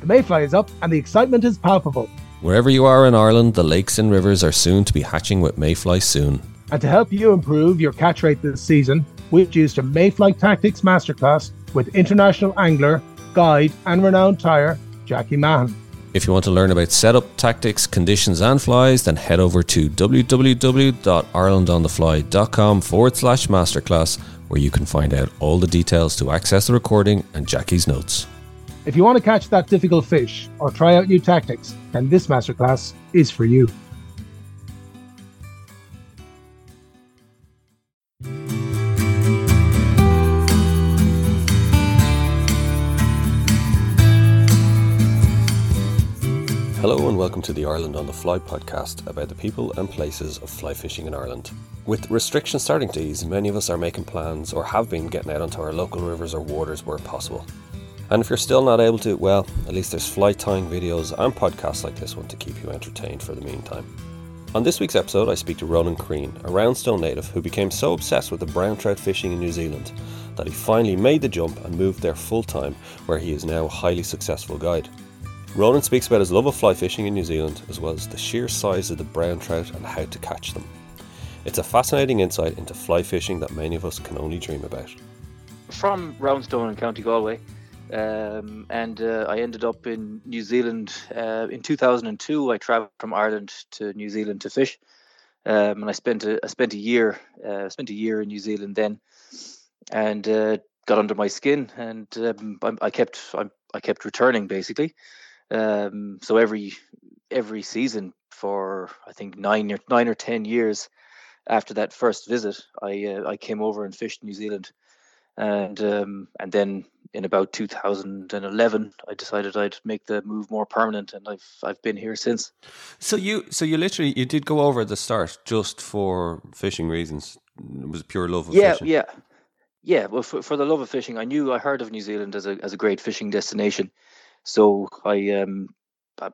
The mayfly is up and the excitement is palpable. Wherever you are in Ireland, the lakes and rivers are soon to be hatching with mayfly soon. And to help you improve your catch rate this season, we've used a Mayfly Tactics Masterclass with international angler, guide, and renowned tyer, Jackie Mahan. If you want to learn about setup, tactics, conditions, and flies, then head over to www.irelandonthefly.com forward slash masterclass, where you can find out all the details to access the recording and Jackie's notes. If you want to catch that difficult fish or try out new tactics, then this masterclass is for you. Hello and welcome to the Ireland on the Fly podcast about the people and places of fly fishing in Ireland. With restrictions starting to ease, many of us are making plans or have been getting out onto our local rivers or waters where possible. And if you're still not able to, well, at least there's fly tying videos and podcasts like this one to keep you entertained for the meantime. On this week's episode, I speak to Ronan Crean, a Roundstone native who became so obsessed with the brown trout fishing in New Zealand that he finally made the jump and moved there full time, where he is now a highly successful guide. Ronan speaks about his love of fly fishing in New Zealand, as well as the sheer size of the brown trout and how to catch them. It's a fascinating insight into fly fishing that many of us can only dream about. From Roundstone in County Galway, um, and uh, I ended up in New Zealand uh, in 2002. I travelled from Ireland to New Zealand to fish, um, and I spent a, I spent a year uh, spent a year in New Zealand then, and uh, got under my skin, and um, I, I kept I, I kept returning basically. Um, so every every season for I think nine or nine or ten years after that first visit, I uh, I came over and fished New Zealand, and um, and then in about 2011, I decided I'd make the move more permanent, and I've I've been here since. So you so you literally you did go over at the start just for fishing reasons. It was pure love of yeah, fishing. Yeah, yeah, Well, for, for the love of fishing, I knew I heard of New Zealand as a as a great fishing destination. So I um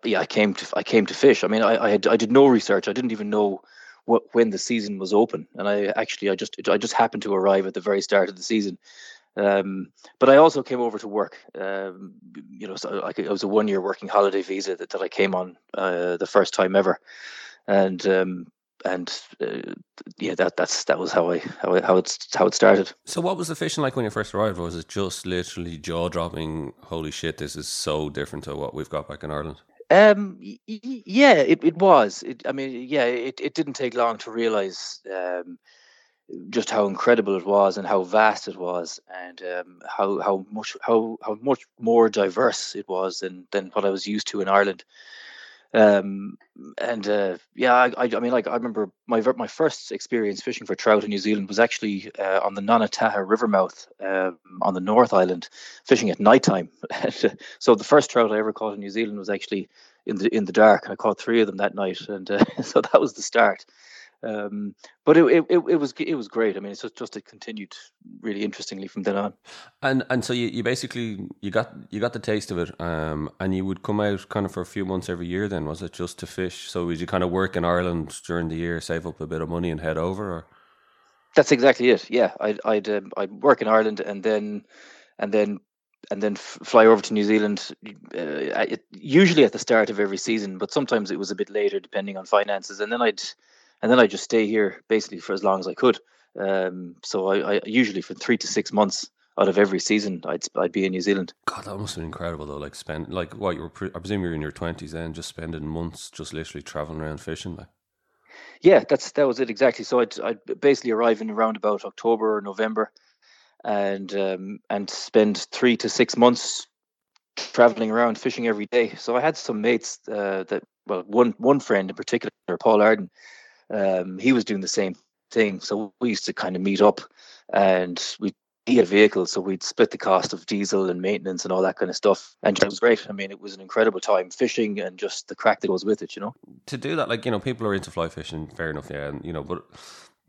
yeah I came to I came to fish. I mean I I, had, I did no research. I didn't even know when the season was open, and I actually I just I just happened to arrive at the very start of the season. Um, but I also came over to work. Um, you know, so like it was a one year working holiday visa that, that I came on uh, the first time ever, and um, and uh, yeah, that that's that was how I how how it's how it started. So what was the fishing like when you first arrived? Was it just literally jaw dropping? Holy shit, this is so different to what we've got back in Ireland. Um, y- y- yeah, it, it was. It, I mean, yeah, it, it didn't take long to realize um, just how incredible it was and how vast it was and um, how how much how how much more diverse it was than than what I was used to in Ireland. Um, and uh, yeah, I, I, mean, like I remember my my first experience fishing for trout in New Zealand was actually uh, on the Nonataha River mouth um, on the North Island, fishing at nighttime. so the first trout I ever caught in New Zealand was actually in the in the dark, I caught three of them that night, and uh, so that was the start. Um, but it, it, it was it was great. I mean, it's just, just it continued really interestingly from then on. And and so you, you basically you got you got the taste of it, um, and you would come out kind of for a few months every year. Then was it just to fish? So would you kind of work in Ireland during the year, save up a bit of money, and head over? Or? That's exactly it. Yeah, I'd I'd um, I'd work in Ireland and then and then and then f- fly over to New Zealand. Uh, it, usually at the start of every season, but sometimes it was a bit later depending on finances. And then I'd and then I just stay here basically for as long as I could. Um, so I, I, usually for three to six months out of every season, I'd I'd be in New Zealand. God, that must have been incredible though. Like spend like what you were. Pre- I presume you were in your twenties then, just spending months just literally traveling around fishing. Like. Yeah, that's that was it exactly. So I'd I'd basically arrive in around about October or November, and um, and spend three to six months traveling around fishing every day. So I had some mates uh, that well one one friend in particular, Paul Arden um, he was doing the same thing. So we used to kind of meet up and we he had vehicles, so we'd split the cost of diesel and maintenance and all that kind of stuff. And it was great. I mean, it was an incredible time fishing and just the crack that goes with it, you know. To do that, like, you know, people are into fly fishing, fair enough, yeah. And, you know, but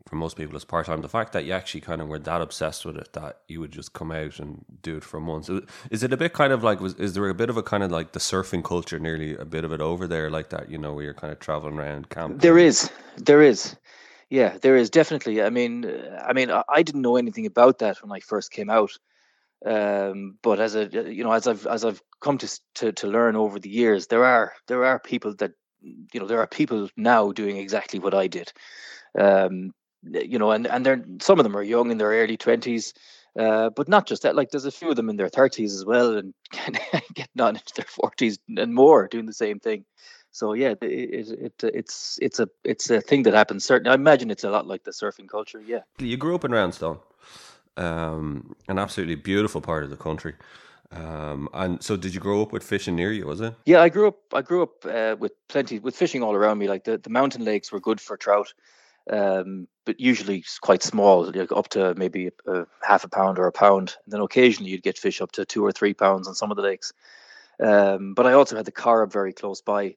for most people, it's part time. The fact that you actually kind of were that obsessed with it that you would just come out and do it for months. Is it a bit kind of like, was, is there a bit of a kind of like the surfing culture nearly a bit of it over there like that, you know, where you're kind of traveling around camping? There is. There is. Yeah, there is definitely. I mean, I mean, I didn't know anything about that when I first came out. Um, but as a you know, as I've as I've come to, to to learn over the years, there are there are people that you know there are people now doing exactly what I did. Um, you know, and and they're some of them are young in their early twenties. Uh, but not just that, like there's a few of them in their 30s as well and getting on into their 40s and more doing the same thing. So yeah, it, it, it, it's it's a it's a thing that happens. Certainly, I imagine it's a lot like the surfing culture. Yeah. You grew up in Roundstone, um, an absolutely beautiful part of the country. Um, and so, did you grow up with fishing near you? Was it? Yeah, I grew up. I grew up uh, with plenty with fishing all around me. Like the, the mountain lakes were good for trout, um, but usually it's quite small, like up to maybe a, a half a pound or a pound. And then occasionally you'd get fish up to two or three pounds on some of the lakes. Um, but I also had the Corrib very close by,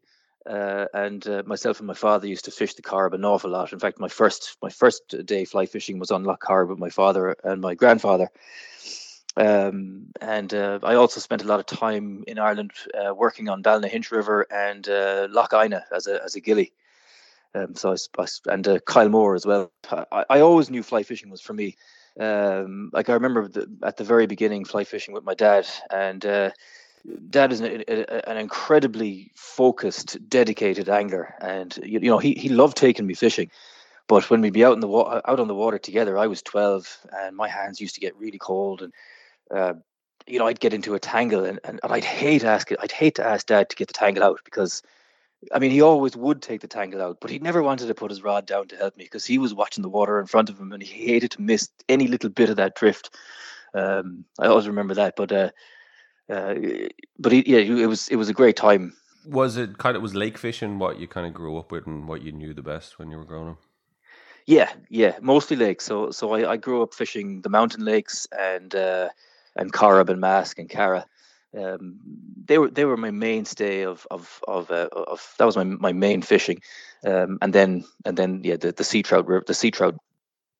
uh, and uh, myself and my father used to fish the Corrib an awful lot. In fact, my first my first day fly fishing was on Lough Corrib with my father and my grandfather. Um, and uh, I also spent a lot of time in Ireland uh, working on Ballynahinch River and uh, Lough Inagh as a as a gilly. Um, so I, I and uh, Kylemore as well. I, I always knew fly fishing was for me. Um, like I remember the, at the very beginning fly fishing with my dad, and uh, dad is an, an, incredibly focused, dedicated angler, and you, you know he he loved taking me fishing. But when we'd be out in the wa- out on the water together, I was twelve, and my hands used to get really cold, and uh, you know I'd get into a tangle, and, and, and I'd hate ask I'd hate to ask dad to get the tangle out because. I mean, he always would take the tangle out, but he never wanted to put his rod down to help me because he was watching the water in front of him and he hated to miss any little bit of that drift. Um, I always remember that. But uh, uh, but it, yeah, it was it was a great time. Was it kind of was lake fishing what you kind of grew up with and what you knew the best when you were growing up? Yeah, yeah, mostly lakes. So so I, I grew up fishing the mountain lakes and uh, and Corrib and Mask and Carra. Um, they were they were my mainstay of of of, uh, of that was my my main fishing, um, and then and then yeah the, the sea trout the sea trout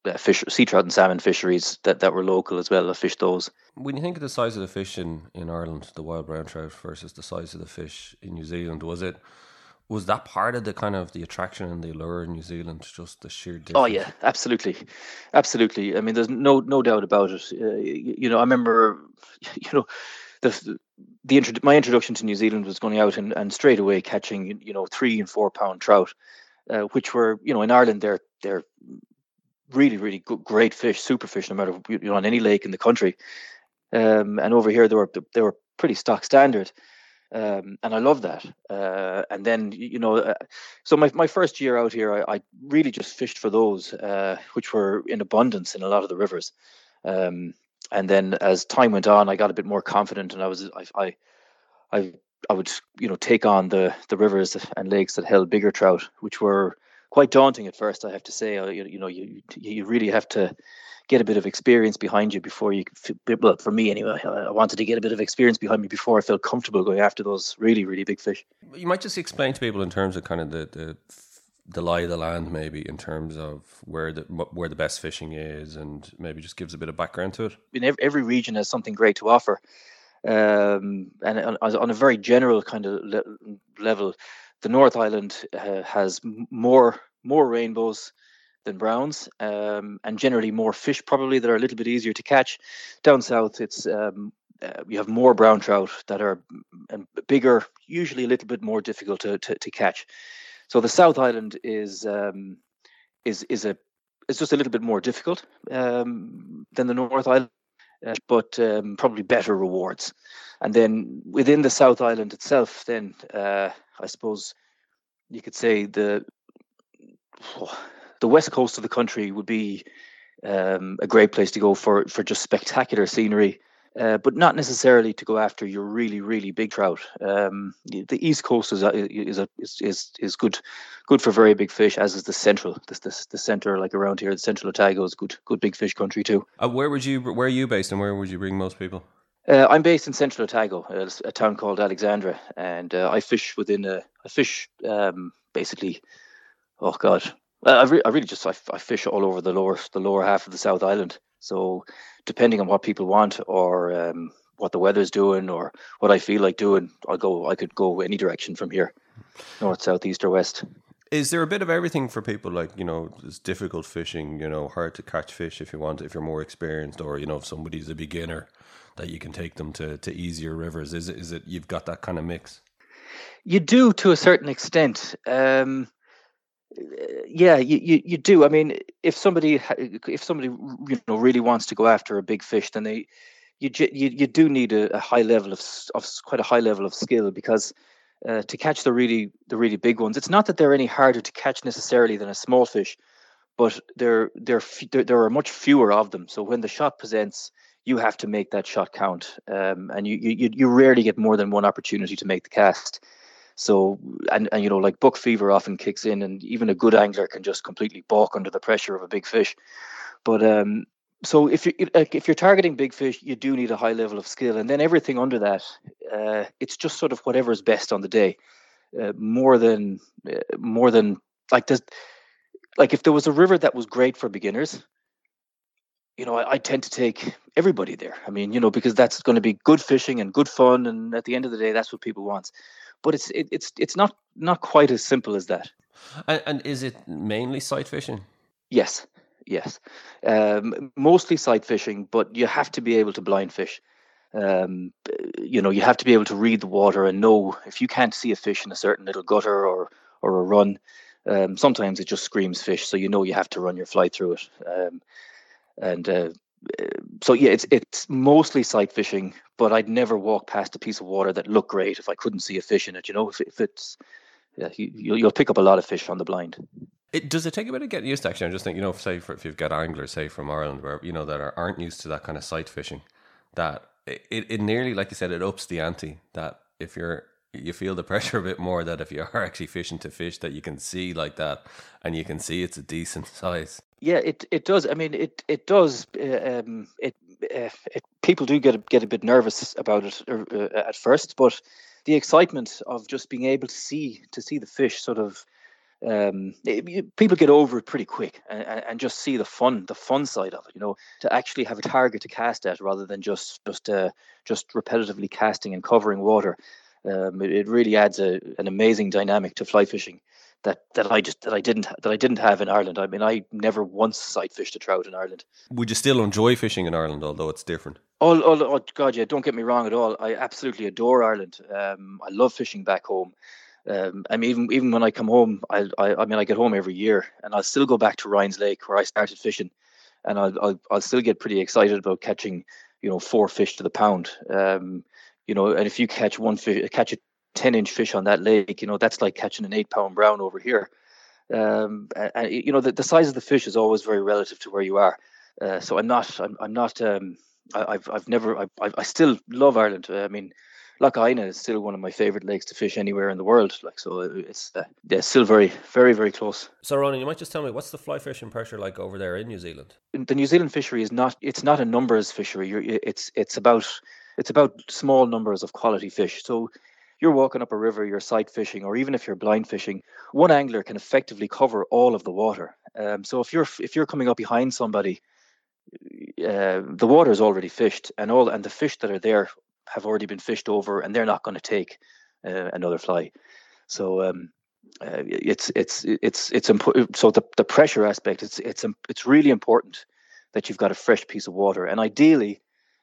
uh, fish, sea trout and salmon fisheries that, that were local as well. I fished those. When you think of the size of the fish in, in Ireland, the wild brown trout versus the size of the fish in New Zealand, was it was that part of the kind of the attraction and the allure in New Zealand? Just the sheer difference. Oh yeah, absolutely, absolutely. I mean, there's no no doubt about it. Uh, you, you, know, I remember, you know, the the my introduction to New Zealand was going out and, and straight away catching you know three and four pound trout, uh, which were you know in Ireland they're they're really, really good, great fish, super fish, no matter you know on any lake in the country. Um, and over here they were they were pretty stock standard, um, and I love that. Uh, and then you know, uh, so my my first year out here, I, I really just fished for those, uh, which were in abundance in a lot of the rivers. Um, and then as time went on, I got a bit more confident, and I was I I I, I would you know take on the the rivers and lakes that held bigger trout, which were quite daunting at first. I have to say, uh, you, you know, you you really have to get a bit of experience behind you before you. Well, for me anyway, I wanted to get a bit of experience behind me before I felt comfortable going after those really really big fish. You might just explain to people in terms of kind of the the the lie of the land, maybe in terms of where the where the best fishing is, and maybe just gives a bit of background to it. In every, every region has something great to offer, um, and on, on, a very general kind of le- level, the North Island uh, has more more rainbows than browns, um, and generally more fish probably that are a little bit easier to catch. Down south, it's um, uh, you have more brown trout that are um, bigger, usually a little bit more difficult to, to, to catch. So the South Island is um, is is a it's just a little bit more difficult um, than the North Island, uh, but um, probably better rewards. And then within the South Island itself, then uh, I suppose you could say the the west coast of the country would be um, a great place to go for for just spectacular scenery, uh, but not necessarily to go after your really really big trout. Um, the east coast is a, is a, is is good good for very big fish, as is the central the the, the center like around here, the central Otago is good good big fish country too. Uh, where would you where are you based, and where would you bring most people? Uh, I'm based in Central Otago, a town called Alexandra, and uh, I fish within a I fish um, basically. Oh God, I, re- I really just I, I fish all over the lower the lower half of the South Island. So depending on what people want or um, what the weather's doing or what I feel like doing, I'll go. I could go any direction from here, north, south, east, or west. Is there a bit of everything for people like you know it's difficult fishing, you know, hard to catch fish if you want if you're more experienced or you know if somebody's a beginner that you can take them to to easier rivers? Is it is it you've got that kind of mix? You do to a certain extent. Um, yeah, you, you, you do. I mean, if somebody if somebody you know really wants to go after a big fish, then they you you, you do need a, a high level of of quite a high level of skill because uh, to catch the really the really big ones, it's not that they're any harder to catch necessarily than a small fish, but there there there are much fewer of them. So when the shot presents, you have to make that shot count, um, and you, you you rarely get more than one opportunity to make the cast. So and and you know like buck fever often kicks in, and even a good angler can just completely balk under the pressure of a big fish. But um, so if you if you're targeting big fish, you do need a high level of skill, and then everything under that, uh, it's just sort of whatever is best on the day, uh, more than uh, more than like there's like if there was a river that was great for beginners, you know, I, I tend to take everybody there. I mean, you know, because that's going to be good fishing and good fun, and at the end of the day, that's what people want. But it's it, it's it's not not quite as simple as that. And, and is it mainly sight fishing? Yes yes. Um, mostly sight fishing, but you have to be able to blind fish. Um, you know, you have to be able to read the water and know if you can't see a fish in a certain little gutter or or a run. Um, sometimes it just screams fish, so you know you have to run your fly through it. Um, and uh, so yeah, it's it's mostly sight fishing, but I'd never walk past a piece of water that looked great if I couldn't see a fish in it. You know, if, if it's yeah, you, you'll pick up a lot of fish on the blind. It, does it take a bit of getting used to? Actually, I'm just thinking, you know, say for, if you've got anglers, say from Ireland, where you know that are, aren't used to that kind of sight fishing, that it, it nearly, like you said, it ups the ante. That if you're you feel the pressure a bit more that if you are actually fishing to fish that you can see like that and you can see it's a decent size yeah it it does i mean it it does uh, um it, uh, it people do get a, get a bit nervous about it uh, uh at first but the excitement of just being able to see to see the fish sort of um, it, people get over it pretty quick and, and, just see the fun, the fun side of it. You know, to actually have a target to cast at rather than just just uh, just repetitively casting and covering water. Um, it, it, really adds a, an amazing dynamic to fly fishing that that I just that I didn't that I didn't have in Ireland. I mean, I never once sight fished a trout in Ireland. Would you still enjoy fishing in Ireland, although it's different? Oh, oh, oh God, yeah! Don't get me wrong at all. I absolutely adore Ireland. Um, I love fishing back home. Um, I mean, even even when I come home, I, I, I mean, I get home every year, and I'll still go back to Ryan's Lake where I started fishing, and I'll I'll, I'll still get pretty excited about catching, you know, four fish to the pound. Um, you know, and if you catch one fish, catch a ten inch fish on that lake, you know, that's like catching an eight pound brown over here. Um, and you know, the, the size of the fish is always very relative to where you are. Uh, so I'm not, I'm, I'm not, um, I, have I've never, I, I still love Ireland. I mean, Lough Inagh is still one of my favorite lakes to fish anywhere in the world. Like so, it's uh, yeah, still very, very, very close. So, Ronan, you might just tell me what's the fly fishing pressure like over there in New Zealand? The New Zealand fishery is not. It's not a numbers fishery. You're, it's it's about it's about small numbers of quality fish. So you're walking up a river, you're sight fishing, or even if you're blind fishing, one angler can effectively cover all of the water. Um, so if you're if you're coming up behind somebody, uh, the water is already fished, and all and the fish that are there have already been fished over, and they're not going to take uh, another fly. So um, uh, it's it's it's it's important. So the, the pressure aspect, it's it's it's really important that you've got a fresh piece of water, and ideally,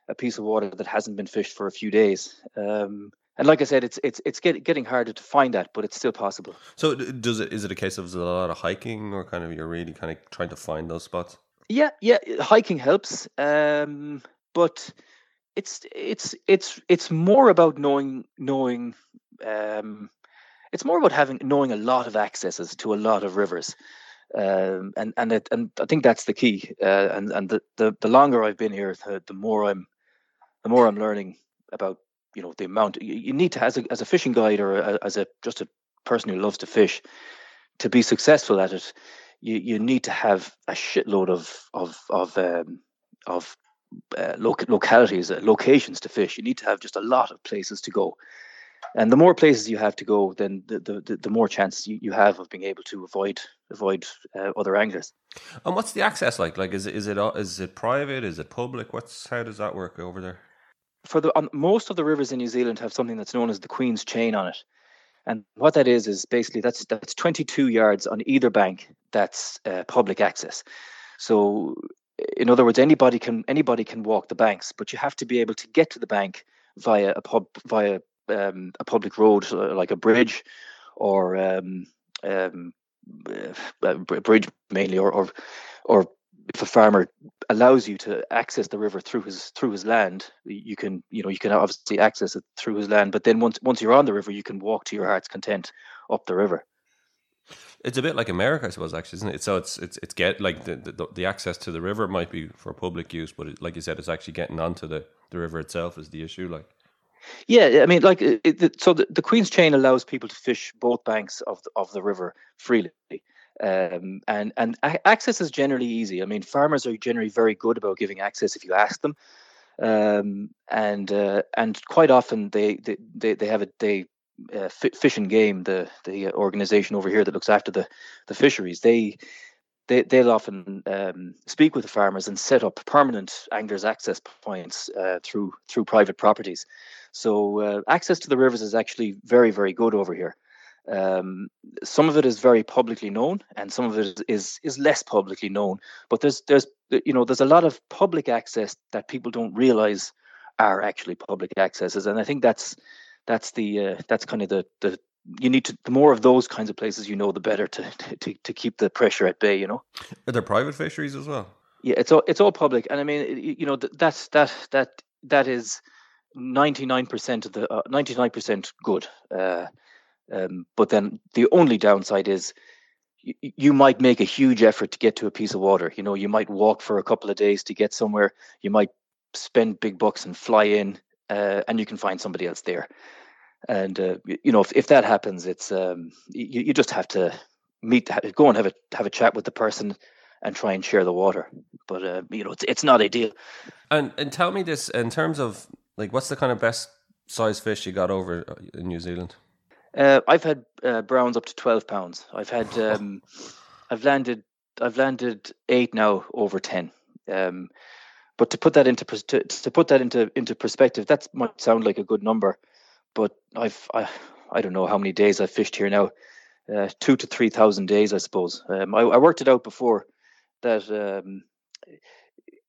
a piece of water that hasn't been fished for a few days. Um, and like I said, it's it's it's get, getting harder to find that, but it's still possible. So does it is it a case of a lot of hiking, or kind of you're really kind of trying to find those spots? Yeah, yeah, hiking helps, um, but it's it's it's it's more about knowing knowing um, it's more about having knowing a lot of accesses to a lot of rivers um, and and it, and I think that's the key uh, and and the, the the longer I've been here the, the more I'm the more I'm learning about you know the amount you, need to as a as a fishing guide or a, as a just a person who loves to fish to be successful at it you you need to have a shitload of of of um, of uh, localities, uh, locations to fish. You need to have just a lot of places to go. And the more places you have to go, then the the, the more chance you, you have of being able to avoid avoid uh, other anglers. And what's the access like? Like, is it is it is it private? Is it public? What's how does that work over there? For the most of the rivers in New Zealand have something that's known as the Queen's Chain on it, and what that is is basically that's that's 22 yards on either bank. That's uh, public access. So in other words, anybody can anybody can walk the banks, but you have to be able to get to the bank via a pub via um, a public road uh, like a bridge or um, um, a bridge mainly, or, or or if a farmer allows you to access the river through his through his land, you can you know you can obviously access it through his land. But then once once you're on the river, you can walk to your heart's content up the river. It's a bit like America, I suppose, actually, isn't it? So it's it's it's get like the the, the access to the river might be for public use, but it, like you said, it's actually getting onto the the river itself is the issue. Like, yeah, I mean, like it, so the, the Queen's Chain allows people to fish both banks of the, of the river freely. Um, and and access is generally easy. I mean, farmers are generally very good about giving access if you ask them, um, and uh, and quite often they they they, have a they uh, fish and game the the organization over here that looks after the the fisheries they they, they'll often um, speak with the farmers and set up permanent anglers access points uh, through through private properties. So uh, access to the rivers is actually very very good over here. Um, some of it is very publicly known, and some of it is is less publicly known. But there's there's you know there's a lot of public access that people don't realize are actually public accesses, and I think that's that's the uh, that's kind of the the you need to the more of those kinds of places you know the better to to to keep the pressure at bay you know are there private fisheries as well yeah it's all it's all public and i mean you know that's that that that is 99% of the uh, 99% good uh, um, but then the only downside is you, might make a huge effort to get to a piece of water. You know you might walk for a couple of days to get somewhere. You might spend big bucks and fly in uh, and you can find somebody else there. And uh, you know if, if that happens it's um, you, you just have to meet go and have a have a chat with the person and try and share the water. But uh, you know it's, it's not ideal. And and tell me this in terms of like what's the kind of best size fish you got over uh, in new zealand uh, i've had uh, browns up to 12 pounds i've had um, i've landed i've landed eight now over 10 um, but to put that into to, to put that into into perspective that might sound like a good number but I've I, I don't know how many days I've fished here now, uh, two to three thousand days, I suppose. Um, I, I, worked it out before that um,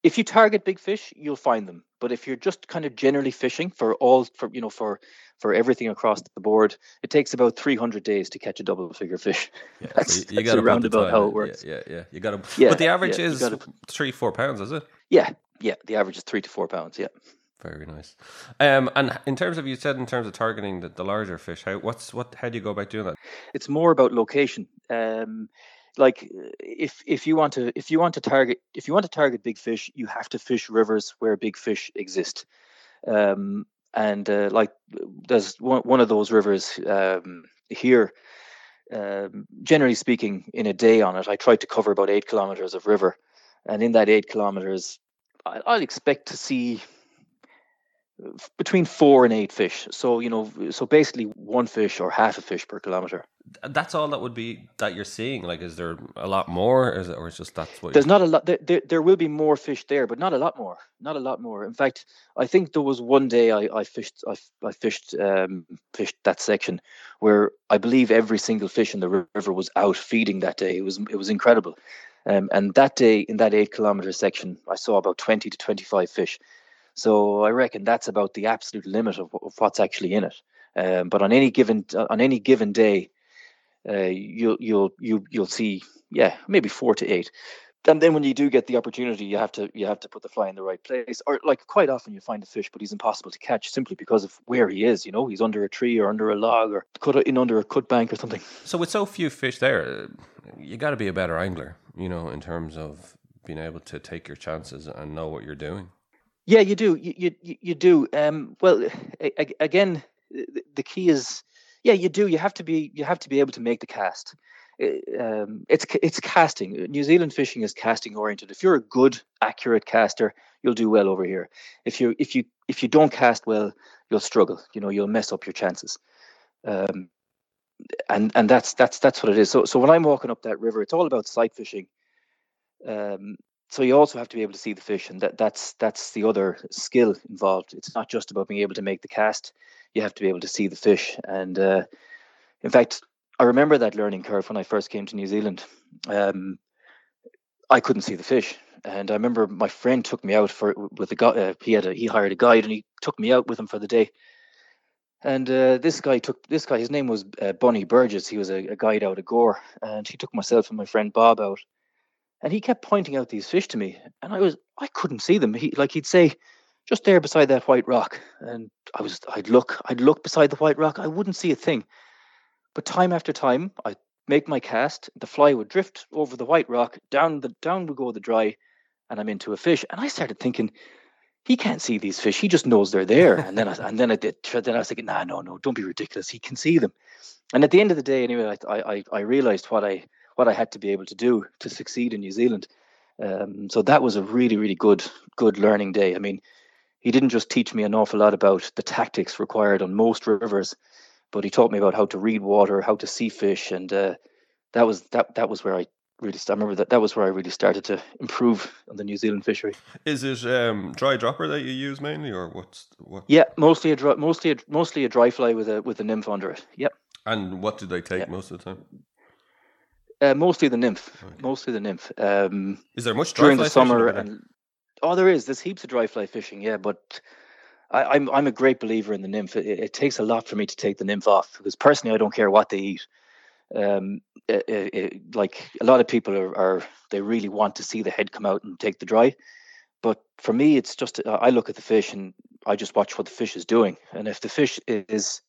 if you target big fish, you'll find them. But if you're just kind of generally fishing for all for you know for for everything across the board, it takes about 300 days to catch a double figure fish. Yeah, that's, so you, you got to roundabout how it works. Yeah, yeah, yeah. you got to. Yeah, but the average yeah, is gotta, three, four pounds, is it? Yeah, yeah. The average is three to four pounds. Yeah. Very nice. Um, and in terms of you said in terms of targeting the, the larger fish, how what's what how do you go about doing that? It's more about location. Um, like if if you want to if you want to target if you want to target big fish, you have to fish rivers where big fish exist. Um, and uh, like there's one one of those rivers um, here. Um, generally speaking, in a day on it, I tried to cover about eight kilometers of river, and in that eight kilometers, I, I'll expect to see between four and eight fish. So you know, so basically one fish or half a fish per kilometer. That's all that would be that you're seeing. Like, is there a lot more, or is it, or is just that's what? There's not a lot. There, there, there, will be more fish there, but not a lot more. Not a lot more. In fact, I think there was one day I, I fished. I, I fished um, fished that section where I believe every single fish in the river was out feeding that day. It was it was incredible. Um, and that day in that eight kilometer section, I saw about twenty to twenty five fish so I reckon that's about the absolute limit of, of what's actually in it. Um, but on any given on any given day, uh, you'll you'll you you'll see yeah maybe four to eight. And then when you do get the opportunity, you have to you have to put the fly in the right place. Or like quite often you find a fish, but he's impossible to catch simply because of where he is. You know, he's under a tree or under a log or cut in under a cut bank or something. So with so few fish there, you got to be a better angler. You know, in terms of being able to take your chances and know what you're doing. Yeah, you do. You you, you do. Um, well, again, the key is, yeah, you do. You have to be you have to be able to make the cast. Um, it's it's casting. New Zealand fishing is casting oriented. If you're a good, accurate caster, you'll do well over here. If you if you if you don't cast well, you'll struggle. You know, you'll mess up your chances. Um, and and that's that's that's what it is. So so when I'm walking up that river, it's all about sight fishing. Um, so you also have to be able to see the fish and that that's that's the other skill involved it's not just about being able to make the cast you have to be able to see the fish and uh, in fact i remember that learning curve when i first came to new zealand um, i couldn't see the fish and I remember my friend took me out for with a guy. Uh, he had a, he hired a guide, and he took me out with him for the day. And uh, this guy took this guy. His name was uh, Bunny Burgess. He was a, a, guide out of Gore, and he took myself and my friend Bob out. And he kept pointing out these fish to me, and I was I couldn't see them. He like he'd say, just there beside that white rock, and I was I'd look I'd look beside the white rock. I wouldn't see a thing. But time after time, I'd make my cast. The fly would drift over the white rock. Down the down would go the dry, and I'm into a fish. And I started thinking he can't see these fish. He just knows they're there. And then I, and then I did. Then I was thinking, nah, no, no, don't be ridiculous. He can see them. And at the end of the day, anyway, I I, I realized what I what I had to be able to do to succeed in New Zealand. Um, so that was a really really good good learning day. I mean, he didn't just teach me an awful lot about the tactics required on most rivers, but he taught me about how to read water, how to see fish, and uh, that was that that was where I really I remember that that was where I really started to improve on the New Zealand fishery. Is it um, dry dropper that you use mainly, or what's what? Yeah, mostly a dry, mostly a, mostly a dry fly with a with a nymph under it. Yep. And what do they take yep. most of the time? Uh, mostly the nymph. Okay. Mostly the nymph. Um, is there much during the summer and oh, there is. There's heaps of dry fly fishing. Yeah, but I, am I'm, I'm a great believer in the nymph. It, it, takes a lot for me to take the nymph off because personally I don't care what they eat um, it, it, like a lot of people are, are, they really want to see the head come out and take the dry but for me it's just i look at the fish and i just watch what the fish is doing and if the fish is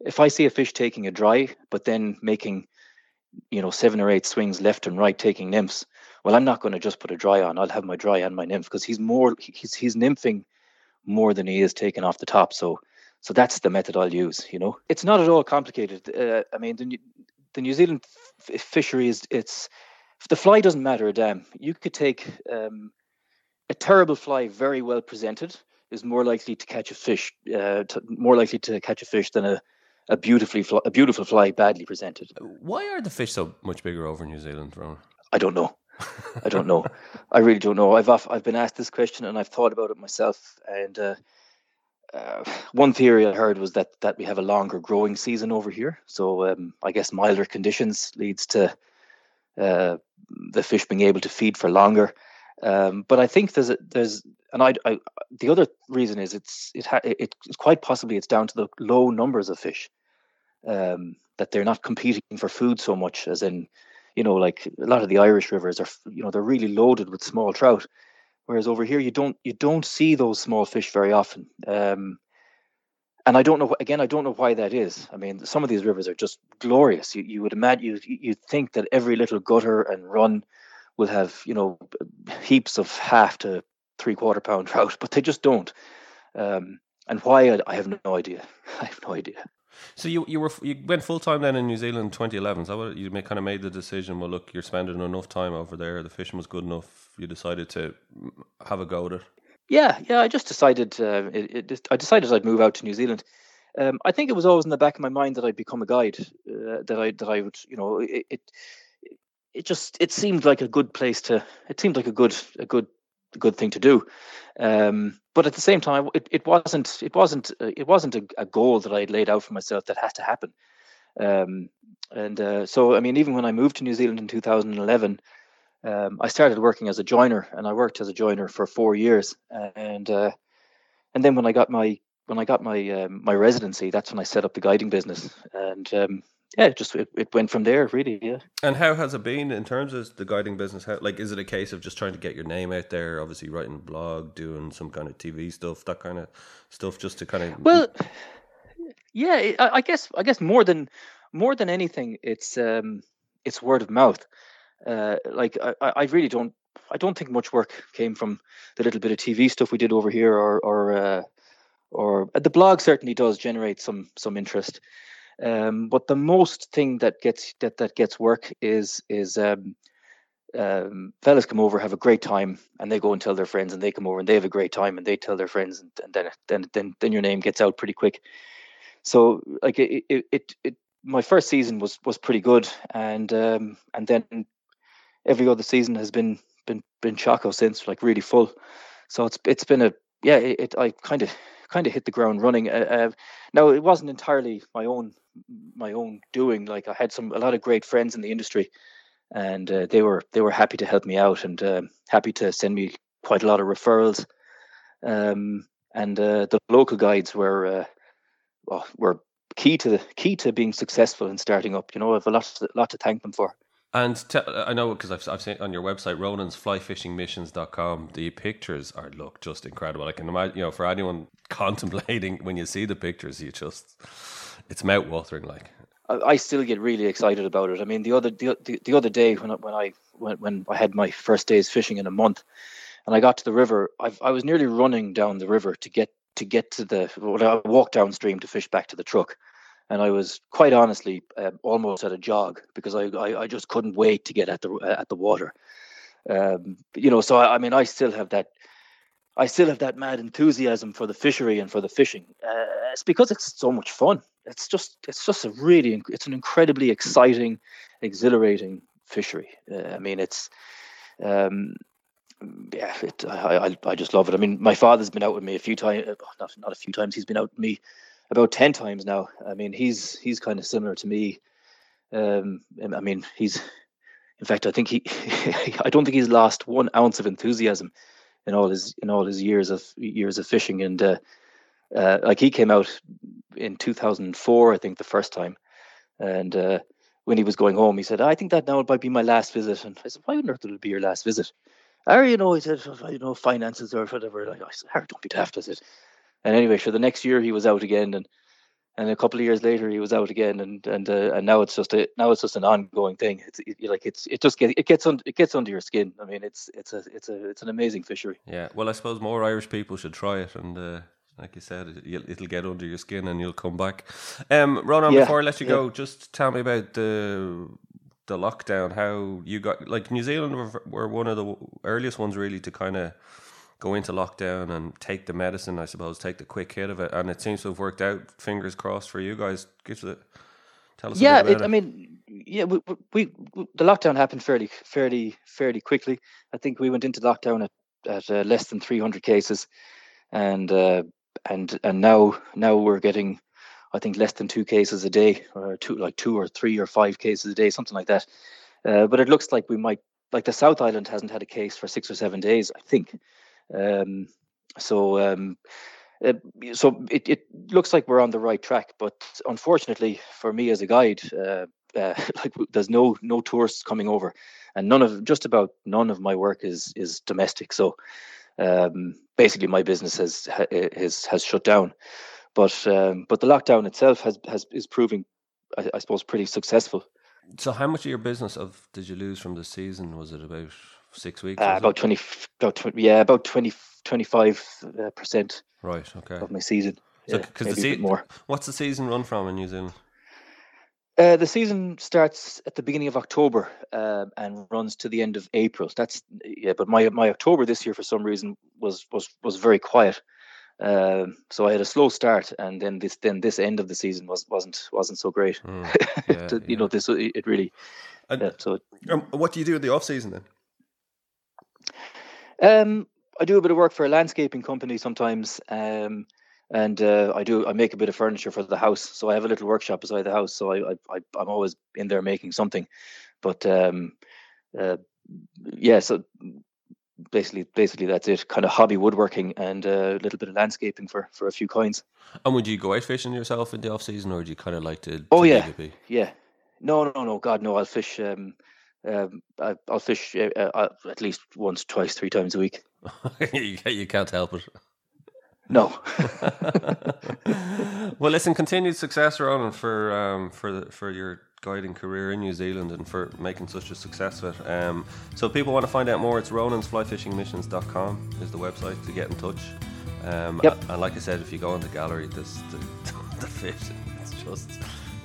if i see a fish taking a dry but then making you know seven or eight swings left and right taking nymphs well i'm not going to just put a dry on i'll have my dry and my nymph because he's more he's he's nymphing more than he is taking off the top so so that's the method I'll use. You know, it's not at all complicated. Uh, I mean, the, the New Zealand f- fishery is it's the fly doesn't matter a damn. You could take um, a terrible fly, very well presented, is more likely to catch a fish, uh, to, more likely to catch a fish than a a beautifully fly, a beautiful fly badly presented. Why are the fish so much bigger over New Zealand, Ron? I don't know. I don't know. I really don't know. I've I've been asked this question and I've thought about it myself, and uh, uh, one theory I heard was that that we have a longer growing season over here. So um, I guess milder conditions leads to uh, the fish being able to feed for longer. Um, but I think there's a, there's and I, I the other reason is it's it ha, it, it's quite possibly it's down to the low numbers of fish um, that they're not competing for food so much as in you know like a lot of the Irish rivers are you know they're really loaded with small trout Whereas over here, you don't you don't see those small fish very often. Um, and I don't know again. I don't know why that is. I mean, some of these rivers are just glorious. You you would imagine you you think that every little gutter and run will have you know heaps of half to three quarter pound trout, but they just don't. Um, and why I, I have no idea. I have no idea. So you you were you went full time then in New Zealand 2011. So what you kind of made the decision? Well, look, you're spending enough time over there. The fishing was good enough. You decided to have a go at it. Yeah, yeah. I just decided. Uh, it, it, I decided I'd move out to New Zealand. Um, I think it was always in the back of my mind that I'd become a guide. Uh, that I that I would, you know, it, it it just it seemed like a good place to. It seemed like a good a good good thing to do. Um, but at the same time, it, it wasn't it wasn't uh, it wasn't a, a goal that I had laid out for myself that had to happen. Um, and uh, so, I mean, even when I moved to New Zealand in 2011, um, I started working as a joiner, and I worked as a joiner for four years. And uh, and then when I got my when I got my um, my residency, that's when I set up the guiding business. And um, yeah, it just it, it went from there really. Yeah. And how has it been in terms of the guiding business? How like is it a case of just trying to get your name out there? Obviously, writing blog, doing some kind of TV stuff, that kind of stuff, just to kind of well, yeah. I, I guess I guess more than more than anything, it's um it's word of mouth. Uh, like I, I really don't I don't think much work came from the little bit of TV stuff we did over here, or or uh, or uh, the blog certainly does generate some some interest. Um, but the most thing that gets that that gets work is is um, um, fellas come over, have a great time, and they go and tell their friends, and they come over and they have a great time, and they tell their friends, and, and then then then then your name gets out pretty quick. So like it it, it, it my first season was was pretty good, and um, and then every other season has been been been choco since, like really full. So it's it's been a yeah. It, it I kind of kind of hit the ground running. Uh, uh, now it wasn't entirely my own my own doing. Like I had some a lot of great friends in the industry and uh, they were they were happy to help me out and uh, happy to send me quite a lot of referrals. Um, and uh, the local guides were uh, well, were key to the key to being successful in starting up. You know, I have a lot lot to thank them for. And I know because I've, I've seen on your website, Ronan's flyfishingmissions.com, the pictures are look just incredible. I can imagine, you know, for anyone contemplating when you see the pictures, you just, it's mouth watering. Like, I, still get really excited about it. I mean, the other the, the, the other day when I, when I when, when I had my first days fishing in a month, and I got to the river, I, I was nearly running down the river to get to get to the. Well, I walked downstream to fish back to the truck, and I was quite honestly um, almost at a jog because I, I, I just couldn't wait to get at the at the water. Um, you know, so I, I, mean, I still have that. I still have that mad enthusiasm for the fishery and for the fishing. Uh, it's because it's so much fun. It's just it's just a really it's an incredibly exciting, exhilarating fishery. Uh, I mean, it's um, yeah, it, I, I, I just love it. I mean, my father's been out with me a few times, uh, not not a few times. He's been out with me about ten times now. I mean, he's he's kind of similar to me. Um, I mean, he's in fact, I think he, I don't think he's lost one ounce of enthusiasm in all his in all his years of years of fishing. And uh, uh, like he came out in 2004, I think, the first time, and uh, when he was going home, he said, "I think that now might be my last visit." And I said, "Why on earth would it be your last visit?" Or you know, he said, "You know, finances or whatever." Like I said, "Don't be daft," I said. And anyway, for the next year he was out again, and and a couple of years later he was out again, and and uh, and now it's just a now it's just an ongoing thing. It's it, like it's it just gets it gets under it gets under your skin. I mean, it's it's a it's a it's an amazing fishery. Yeah, well, I suppose more Irish people should try it, and uh, like you said, it, will get under your skin, and you'll come back. Um, Ronan, yeah, before I let you yeah. go, just tell me about the the lockdown. How you got like New Zealand were, were one of the earliest ones really to kind of go into lockdown and take the medicine, I suppose, take the quick hit of it, and it seems to have worked out. Fingers crossed for you guys. Give it. Tell us. Yeah, it, it. I mean, yeah, we, we, we, the lockdown happened fairly, fairly, fairly quickly. I think we went into lockdown at at uh, less than 300 cases, and uh, and and now now we're getting, I think, less than two cases a day, or two like two or three or five cases a day, something like that. Uh, but it looks like we might like the South Island hasn't had a case for six or seven days, I think. Um, so um, uh, so it, it looks like we're on the right track, but unfortunately for me as a guide, uh, uh, like there's no no tourists coming over, and none of just about none of my work is is domestic. So um, basically, my business has has has shut down. But um, but the lockdown itself has has is proving, I, I suppose, pretty successful. So, how much of your business of did you lose from the season? Was it about six weeks? Uh, about 20, about 20, yeah, about 20, 25 uh, percent. Right. Okay. Of my season. So, because yeah, the se- more. What's the season run from in New Zealand? Uh, the season starts at the beginning of October uh, and runs to the end of April. That's yeah, but my my October this year for some reason was was was very quiet. Uh, so I had a slow start, and then this then this end of the season was wasn't wasn't so great. Mm, yeah, you yeah. know, this it really. And, so um, what do you do in the off season then? Um, I do a bit of work for a landscaping company sometimes, um, and uh, I do I make a bit of furniture for the house. So I have a little workshop beside the house. So I, I I'm always in there making something. But um, uh, yeah, so basically basically that's it. Kind of hobby woodworking and uh, a little bit of landscaping for for a few coins. And would you go out fishing yourself in the off season, or do you kind of like to? Oh yeah, yeah. No, no, no. God, no. I'll fish. Um, um, I, will fish uh, uh, at least once, twice, three times a week. you can't help it. No. well, listen, continued success, Ronan, for um, for for your guiding career in New Zealand and for making such a success of it. Um, so, if people want to find out more, it's ronansflyfishingmissions.com is the website to get in touch. Um, yep. And like I said, if you go in the gallery, this the, the fish, it's just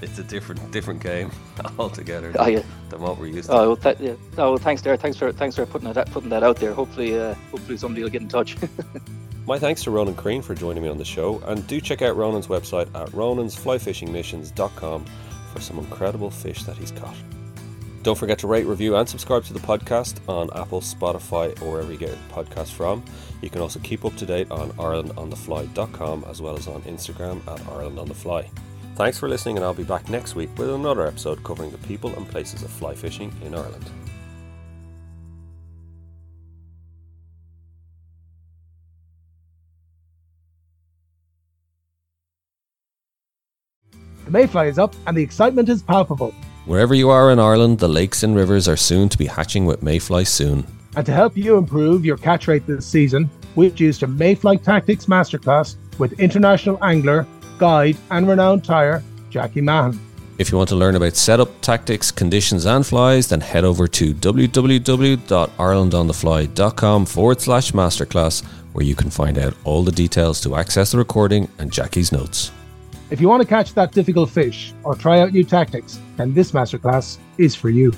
it's a different different game altogether than, oh, yeah. than what we're used to. Oh well, th- yeah. oh, well thanks there. Thanks for thanks for putting that putting that out there. Hopefully, uh, hopefully somebody will get in touch. My thanks to Ronan Crean for joining me on the show, and do check out Ronan's website at ronansflyfishingmissions.com for some incredible fish that he's caught. Don't forget to rate, review, and subscribe to the podcast on Apple, Spotify, or wherever you get your podcast from. You can also keep up to date on IrelandOnTheFly.com as well as on Instagram at IrelandOnTheFly. Thanks for listening, and I'll be back next week with another episode covering the people and places of fly fishing in Ireland. The mayfly is up and the excitement is palpable. Wherever you are in Ireland, the lakes and rivers are soon to be hatching with mayfly soon. And to help you improve your catch rate this season, we've used a Mayfly Tactics Masterclass with international angler, guide, and renowned tyer, Jackie Mahan. If you want to learn about setup, tactics, conditions, and flies, then head over to www.irelandonthefly.com forward slash masterclass, where you can find out all the details to access the recording and Jackie's notes. If you want to catch that difficult fish or try out new tactics, then this masterclass is for you.